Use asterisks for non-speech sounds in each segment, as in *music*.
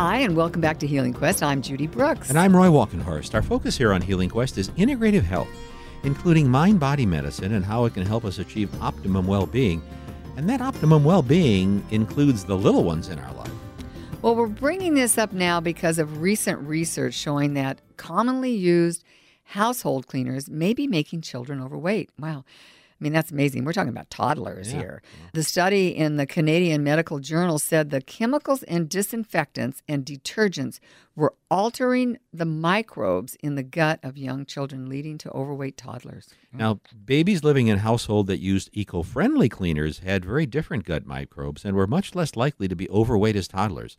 Hi, and welcome back to Healing Quest. I'm Judy Brooks. And I'm Roy Walkenhorst. Our focus here on Healing Quest is integrative health, including mind body medicine and how it can help us achieve optimum well being. And that optimum well being includes the little ones in our life. Well, we're bringing this up now because of recent research showing that commonly used household cleaners may be making children overweight. Wow. I mean, that's amazing. We're talking about toddlers Yeah. here. The study in the Canadian Medical Journal said the chemicals and disinfectants and detergents were altering the microbes in the gut of young children, leading to overweight toddlers. Mm. Now, babies living in households that used eco friendly cleaners had very different gut microbes and were much less likely to be overweight as toddlers.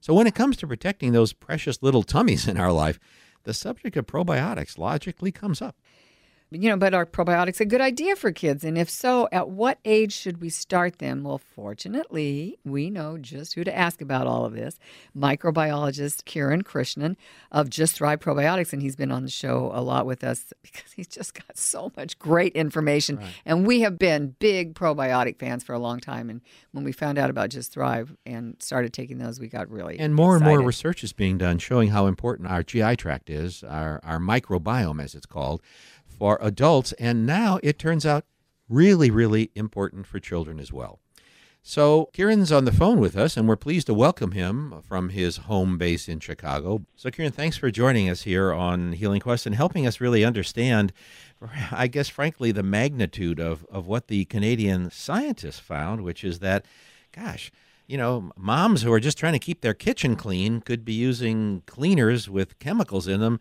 So, when it comes to protecting those precious little tummies in our life, the subject of probiotics logically comes up. You know, but are probiotics a good idea for kids? And if so, at what age should we start them? Well, fortunately, we know just who to ask about all of this. Microbiologist Kiran Krishnan of Just Thrive Probiotics, and he's been on the show a lot with us *laughs* because he's just got so much great information. And we have been big probiotic fans for a long time. And when we found out about Just Thrive and started taking those, we got really And more and more research is being done showing how important our GI tract is, our, our microbiome, as it's called, for adults. And now it turns out really, really important for children as well. So, Kiran's on the phone with us, and we're pleased to welcome him from his home base in Chicago. So, Kiran, thanks for joining us here on Healing Quest and helping us really understand, *laughs* I guess, frankly, the magnitude of, of what the Canadian scientists found, which is that, gosh, you know, moms who are just trying to keep their kitchen clean could be using cleaners with chemicals in them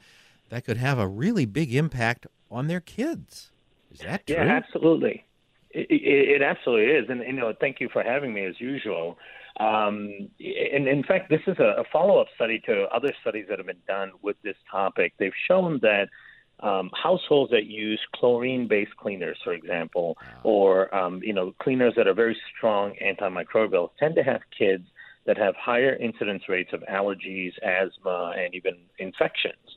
that could have a really big impact on their kids. Is that true? Yeah, absolutely. It, it, it absolutely is, and you know, thank you for having me as usual. Um, and in fact, this is a, a follow-up study to other studies that have been done with this topic. They've shown that um, households that use chlorine-based cleaners, for example, or um, you know, cleaners that are very strong antimicrobials, tend to have kids that have higher incidence rates of allergies, asthma, and even infections.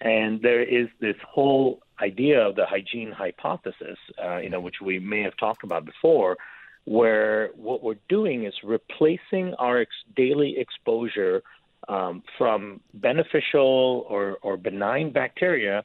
And there is this whole idea of the hygiene hypothesis, uh, you know, which we may have talked about before, where what we're doing is replacing our ex- daily exposure um, from beneficial or, or benign bacteria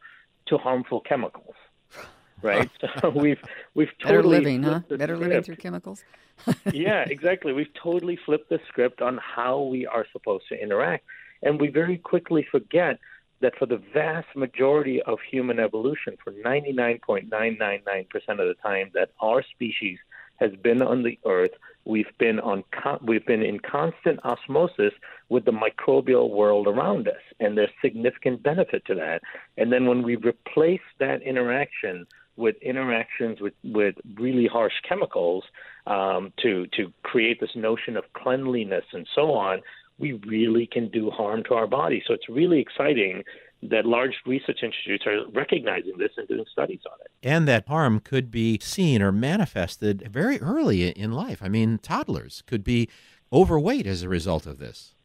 to harmful chemicals. *laughs* Right, so *laughs* we've we've totally Better living, huh? Better living through chemicals. *laughs* yeah, exactly. We've totally flipped the script on how we are supposed to interact. And we very quickly forget that for the vast majority of human evolution, for 99.999% of the time that our species has been on the earth, we've been on we've been in constant osmosis with the microbial world around us, and there's significant benefit to that. And then when we replace that interaction with interactions with, with really harsh chemicals um, to to create this notion of cleanliness and so on, we really can do harm to our body. So it's really exciting that large research institutes are recognizing this and doing studies on it. and that harm could be seen or manifested very early in life. I mean, toddlers could be overweight as a result of this.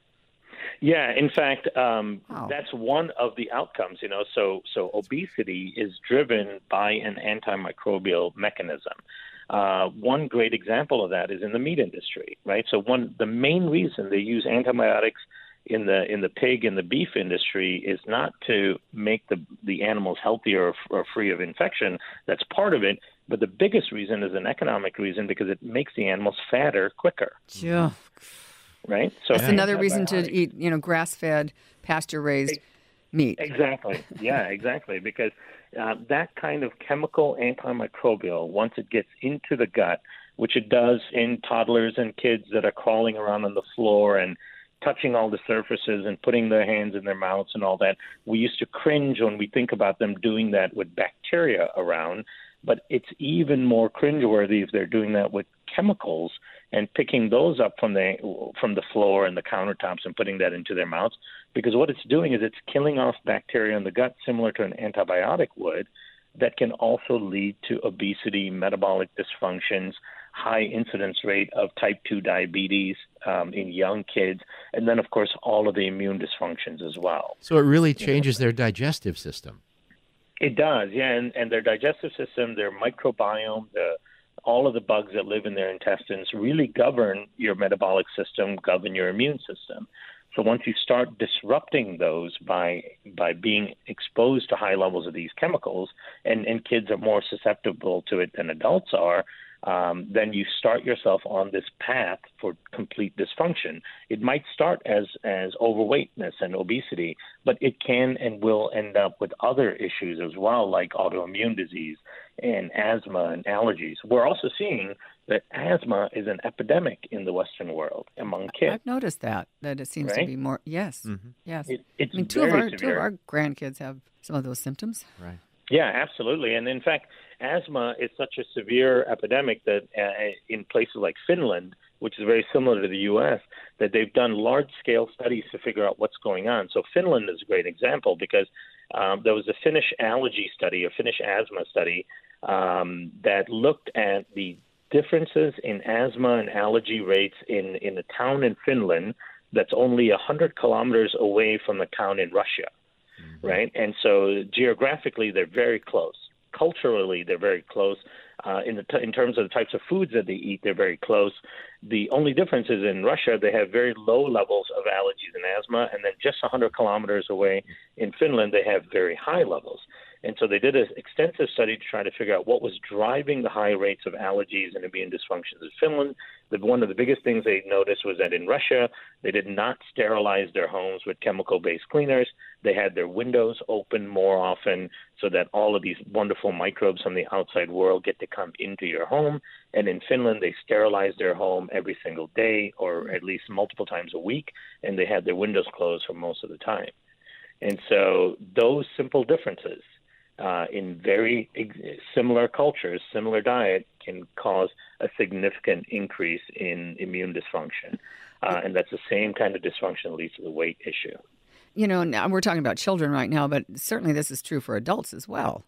Yeah, in fact, um, Wow. that's one of the outcomes. You know, so so obesity is driven by an antimicrobial mechanism. Uh, one great example of that is in the meat industry, right? So one the main reason they use antibiotics in the in the pig and the beef industry is not to make the the animals healthier or, or free of infection. That's part of it. But the biggest reason is an economic reason because it makes the animals fatter quicker, Yeah. right? So That's another reason to eat, you know, grass-fed, pasture-raised meat. Exactly. Yeah, exactly. Because uh, that kind of chemical antimicrobial, once it gets into the gut, which it does in toddlers and kids that are crawling around on the floor and touching all the surfaces and putting their hands in their mouths and all that, we used to cringe when we think about them doing that with bacteria around. But it's even more cringeworthy if they're doing that with chemicals and picking those up from the from the floor and the countertops and putting that into their mouths because what it's doing is it's killing off bacteria in the gut similar to an antibiotic would that can also lead to obesity metabolic dysfunctions high incidence rate of type 2 diabetes um, in young kids and then of course all of the immune dysfunctions as well So it really changes their digestive system. it does, yeah, and, and their digestive system, their microbiome, the all of the bugs that live in their intestines really govern your metabolic system, govern your immune system. So once you start disrupting those by by being exposed to high levels of these chemicals, and, and kids are more susceptible to it than adults are, um, then you start yourself on this path for complete dysfunction. It might start as as overweightness and obesity, but it can and will end up with other issues as well, like autoimmune disease and asthma and allergies. We're also seeing that asthma is an epidemic in the Western world among kids. I've noticed that that it seems right? to be more. Yes, mm-hmm. yes. It, it's I mean, two of our severe. two of our grandkids have some of those symptoms. Right. Yeah, absolutely. And in fact, asthma is such a severe epidemic that uh, in places like Finland, which is very similar to the U.S., that they've done large scale studies to figure out what's going on. So Finland is a great example because um, there was a Finnish allergy study, a Finnish asthma study, um, that looked at the differences in asthma and allergy rates in, in a town in Finland that's only 100 kilometers away from the town in Russia right? And so geographically, they're very close. Culturally, they're very close. Uh, in the t- in terms of the types of foods that they eat, they're very close. The only difference is in Russia, they have very low levels of allergies and asthma, and then just 100 kilometers away in Finland, they have very high levels. And so they did an extensive study to try to figure out what was driving the high rates of allergies and immune dysfunctions in Finland. The, one of the biggest things they noticed was that in Russia, they did not sterilize their homes with chemical based cleaners. They had their windows open more often so that all of these wonderful microbes from the outside world get to come into your home. And in Finland, they sterilized their home every single day or at least multiple times a week, and they had their windows closed for most of the time. And so those simple differences uh, in very ex- similar cultures, similar diet, can cause a significant increase in immune dysfunction. Uh, and that's the same kind of dysfunction that leads to the weight issue. You know, now we're talking about children right now, but certainly this is true for adults as well.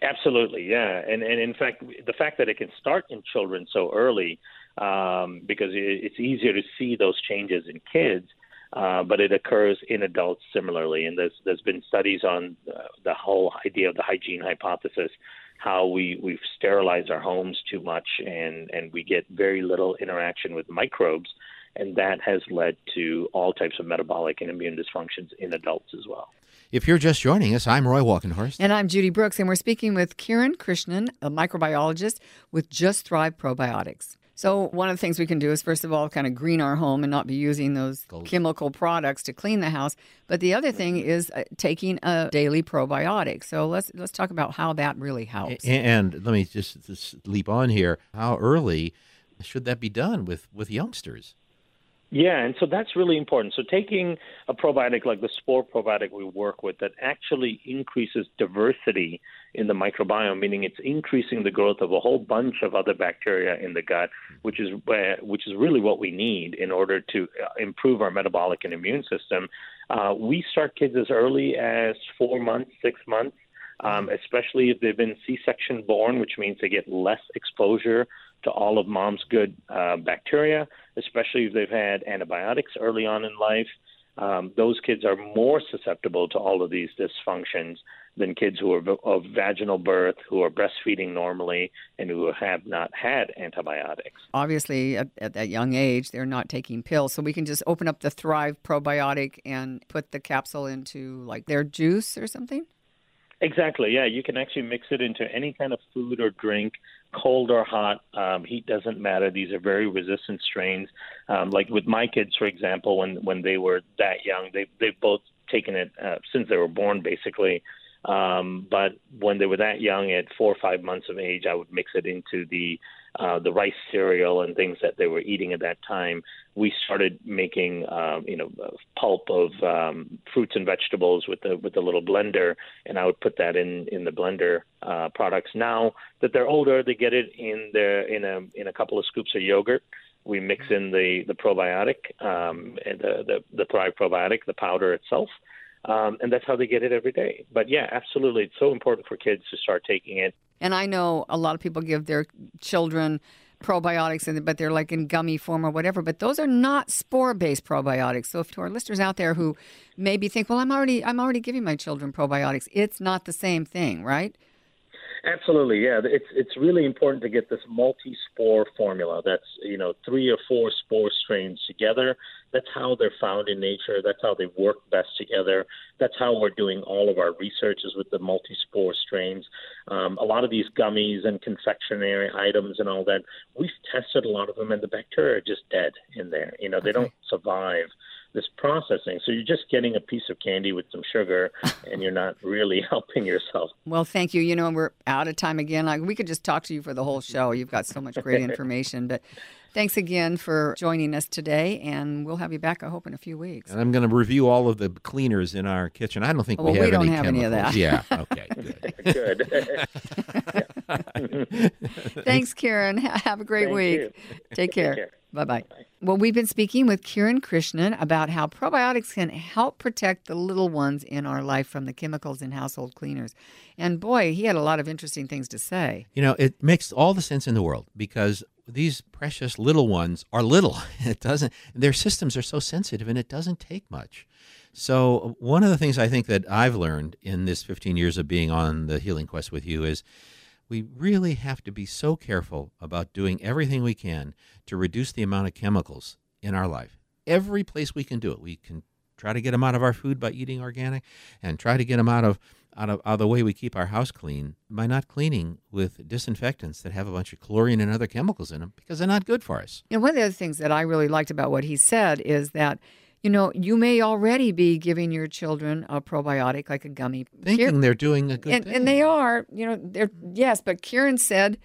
Absolutely, yeah, and and in fact, the fact that it can start in children so early, um, because it's easier to see those changes in kids, uh, but it occurs in adults similarly. And there's there's been studies on uh, the whole idea of the hygiene hypothesis, how we we've sterilized our homes too much, and and we get very little interaction with microbes, and that has led to all types of metabolic and immune dysfunctions in adults as well. If you're just joining us, I'm Roy Walkenhorst. And I'm Judy Brooks, and we're speaking with Kiran Krishnan, a microbiologist with Just Thrive Probiotics. So, one of the things we can do is, first of all, kind of green our home and not be using those Gold. chemical products to clean the house. But the other thing is uh, taking a daily probiotic. So, let's let's talk about how that really helps. A- And let me just, just leap on here. How early should that be done with, with youngsters? Yeah, and so that's really important. So taking a probiotic like the spore probiotic we work with that actually increases diversity in the microbiome, meaning it's increasing the growth of a whole bunch of other bacteria in the gut, which is uh, which is really what we need in order to uh, improve our metabolic and immune system. Uh, we start kids as early as four months, six months. Um, especially if they've been C-section born, which means they get less exposure to all of mom's good uh, bacteria, especially if they've had antibiotics early on in life. Um, those kids are more susceptible to all of these dysfunctions than kids who are of vaginal birth, who are breastfeeding normally, and who have not had antibiotics. Obviously, at, at that young age, they're not taking pills. So, we can just open up the Thrive probiotic and put the capsule into like their juice or something? Exactly. Yeah, you can actually mix it into any kind of food or drink, cold or hot. Um, heat doesn't matter. These are very resistant strains. Um, like with my kids, for example, when when they were that young, they they've both taken it uh, since they were born, basically. Um, but when they were that young, at four or five months of age, I would mix it into the uh, the rice cereal and things that they were eating at that time. We started making, um, you know, pulp of um, fruits and vegetables with the with the little blender, and I would put that in in the blender uh, products. Now that they're older, they get it in their in a in a couple of scoops of yogurt. We mix in the the probiotic, um, and the, the the Thrive probiotic, the powder itself. Um, and that's how they get it every day. But yeah, absolutely, it's so important for kids to start taking it. And I know a lot of people give their children probiotics, and but they're like in gummy form or whatever. But those are not spore-based probiotics. So, if to our listeners out there who maybe think, "Well, I'm already I'm already giving my children probiotics," it's not the same thing, right? Absolutely, yeah. It's it's really important to get this multi-spore formula. That's you know three or four spore strains together That's how they're found in nature. That's how they work best together. That's how we're doing all of our researches with the multi-spore strains. Um, a lot of these gummies and confectionery items and all that, we've tested a lot of them, and the bacteria are just dead in there. You know, they Okay. don't survive this processing. So you're just getting a piece of candy with some sugar, *laughs* and you're not really *laughs* helping yourself. Well, thank you. You know, we're out of time again. Like we could just talk to you for the whole show. You've got so much great *laughs* information. But thanks again for joining us today, and we'll have you back. I hope in a few weeks. And I'm going to review all of the cleaners in our kitchen. I don't think Well, we we have don't any have any of that. Yeah. Okay. Good. Good. Thanks, Karen. Have a great Thank week. you. Take care. care. Bye bye. Well, we've been speaking with Kiran Krishnan about how probiotics can help protect the little ones in our life from the chemicals in household cleaners. And boy, he had a lot of interesting things to say. You know, it makes all the sense in the world because these precious little ones are little. *laughs* It doesn't. Their systems are so sensitive, and it doesn't take much. So one of the things I think that I've learned in this 15 years of being on the healing quest with you is we really have to be so careful about doing everything we can to reduce the amount of chemicals in our life. Every place we can do it, we can try to get them out of our food by eating organic, and try to get them out of out of, out of the way we keep our house clean by not cleaning with disinfectants that have a bunch of chlorine and other chemicals in them because they're not good for us. And one of the other things that I really liked about what he said is that, you know, you may already be giving your children a probiotic like a gummy. Thinking Kier- they're doing a good and, thing. and they are, you know, they're yes, but Kiran said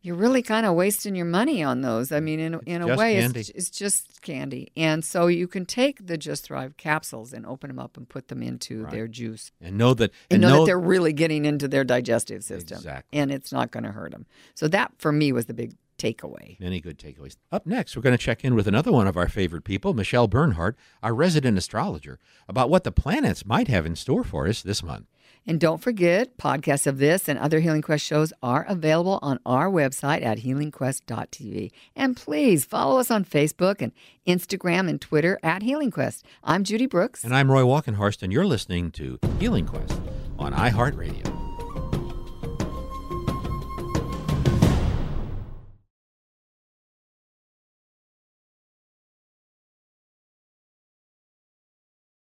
you're really kind of wasting your money on those. I mean, in a- in a way, it's, it's just candy, and so you can take the Just Thrive capsules and open them up and put them into Right. their juice, and know that and, and know, that they're really getting into their digestive system, Exactly. and it's not going to hurt them. So that for me was the big takeaway. Many good takeaways. Up next, we're going to check in with another one of our favorite people, Michelle Bernhardt, our resident astrologer, about what the planets might have in store for us this month. And don't forget, podcasts of this and other Healing Quest shows are available on our website at healingquest.tv. And please follow us on Facebook and Instagram and Twitter at Healing Quest. I'm Judy Brooks. And I'm Roy Walkenhorst, and you're listening to Healing Quest on iHeartRadio.